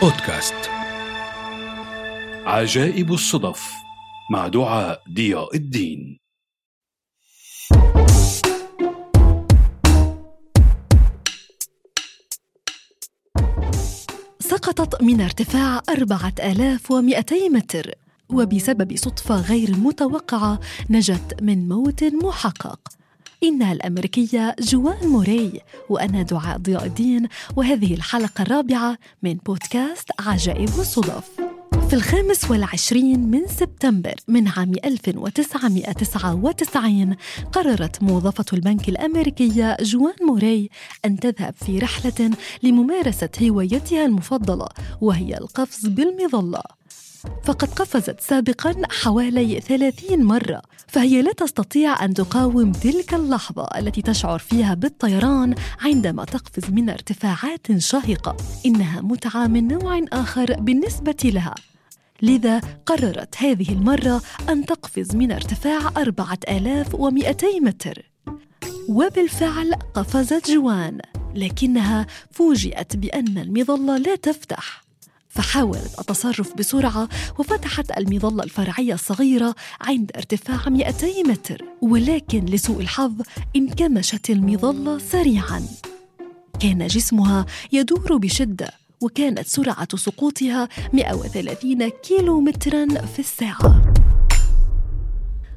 بودكاست. عجائب الصدف مع دعاء ضياء الدين. سقطت من ارتفاع أربعة آلاف ومئتي متر وبسبب صدفة غير متوقعة نجت من موت محقق. إنها الأمريكية جوان موري وأنا دعاء ضياء الدين وهذه الحلقة الرابعة من بودكاست عجائب الصدف. في الخامس والعشرين من سبتمبر من عام 1999 قررت موظفة البنك الأمريكية جوان موري أن تذهب في رحلة لممارسة هوايتها المفضلة وهي القفز بالمظلة. فقد قفزت سابقا حوالي 30 مرة فهي لا تستطيع أن تقاوم تلك اللحظة التي تشعر فيها بالطيران عندما تقفز من ارتفاعات شاهقة. إنها متعة من نوع آخر بالنسبة لها. لذا قررت هذه المرة أن تقفز من ارتفاع 4200 متر. وبالفعل قفزت جوان لكنها فوجئت بأن المظلة لا تفتح. فحاولت التصرف بسرعة وفتحت المظلة الفرعية الصغيرة عند ارتفاع 200 متر. ولكن لسوء الحظ انكمشت المظلة سريعاً. كان جسمها يدور بشدة وكانت سرعة سقوطها 130 كيلو مترا في الساعة.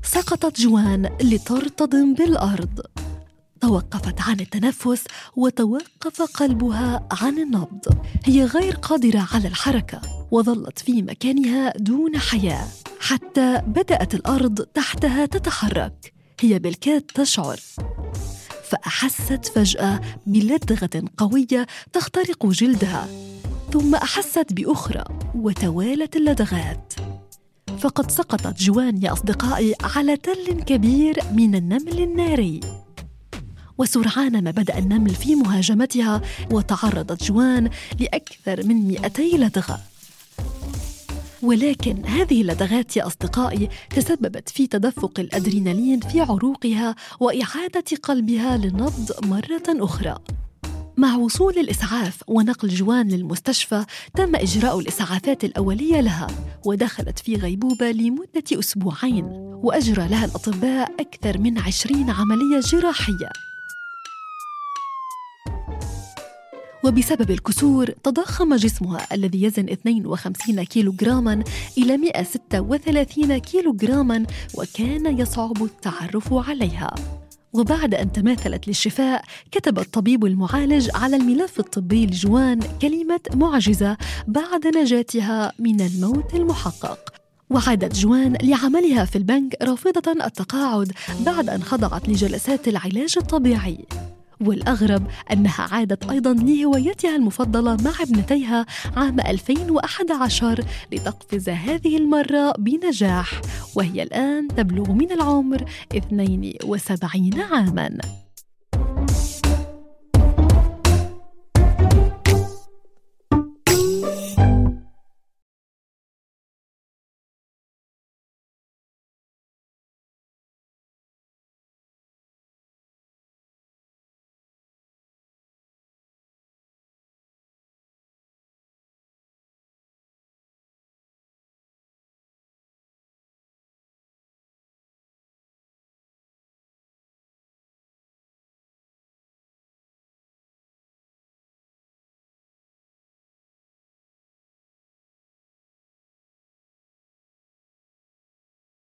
سقطت جوان لترتضم بالأرض. توقفت عن التنفس وتوقف قلبها عن النبض. هي غير قادرة على الحركة وظلت في مكانها دون حياة. حتى بدأت الأرض تحتها تتحرك. هي بالكاد تشعر. فأحست فجأة بلدغة قوية تخترق جلدها. ثم أحست بأخرى وتوالت اللدغات. فقد سقطت جوان يا أصدقائي على تل كبير من النمل الناري. وسرعان ما بدأ النمل في مهاجمتها وتعرضت جوان لأكثر من 200 لدغة. ولكن هذه اللدغات يا أصدقائي تسببت في تدفق الأدرينالين في عروقها وإعادة قلبها للنبض مرة أخرى. مع وصول الإسعاف ونقل جوان للمستشفى تم إجراء الإسعافات الأولية لها ودخلت في غيبوبة لمدة أسبوعين وأجرى لها الأطباء أكثر من عشرين عملية جراحية. وبسبب الكسور تضخم جسمها الذي يزن 52 كيلوغراما إلى 136 كيلوغراما وكان يصعب التعرف عليها. وبعد أن تماثلت للشفاء كتب الطبيب المعالج على الملف الطبي لجوان كلمة معجزة بعد نجاتها من الموت المحقق. وعادت جوان لعملها في البنك رافضة التقاعد بعد أن خضعت لجلسات العلاج الطبيعي. والأغرب أنها عادت أيضا لهوايتها المفضلة مع ابنتيها عام 2011 لتقفز هذه المرة بنجاح وهي الآن تبلغ من العمر 72 عاماً.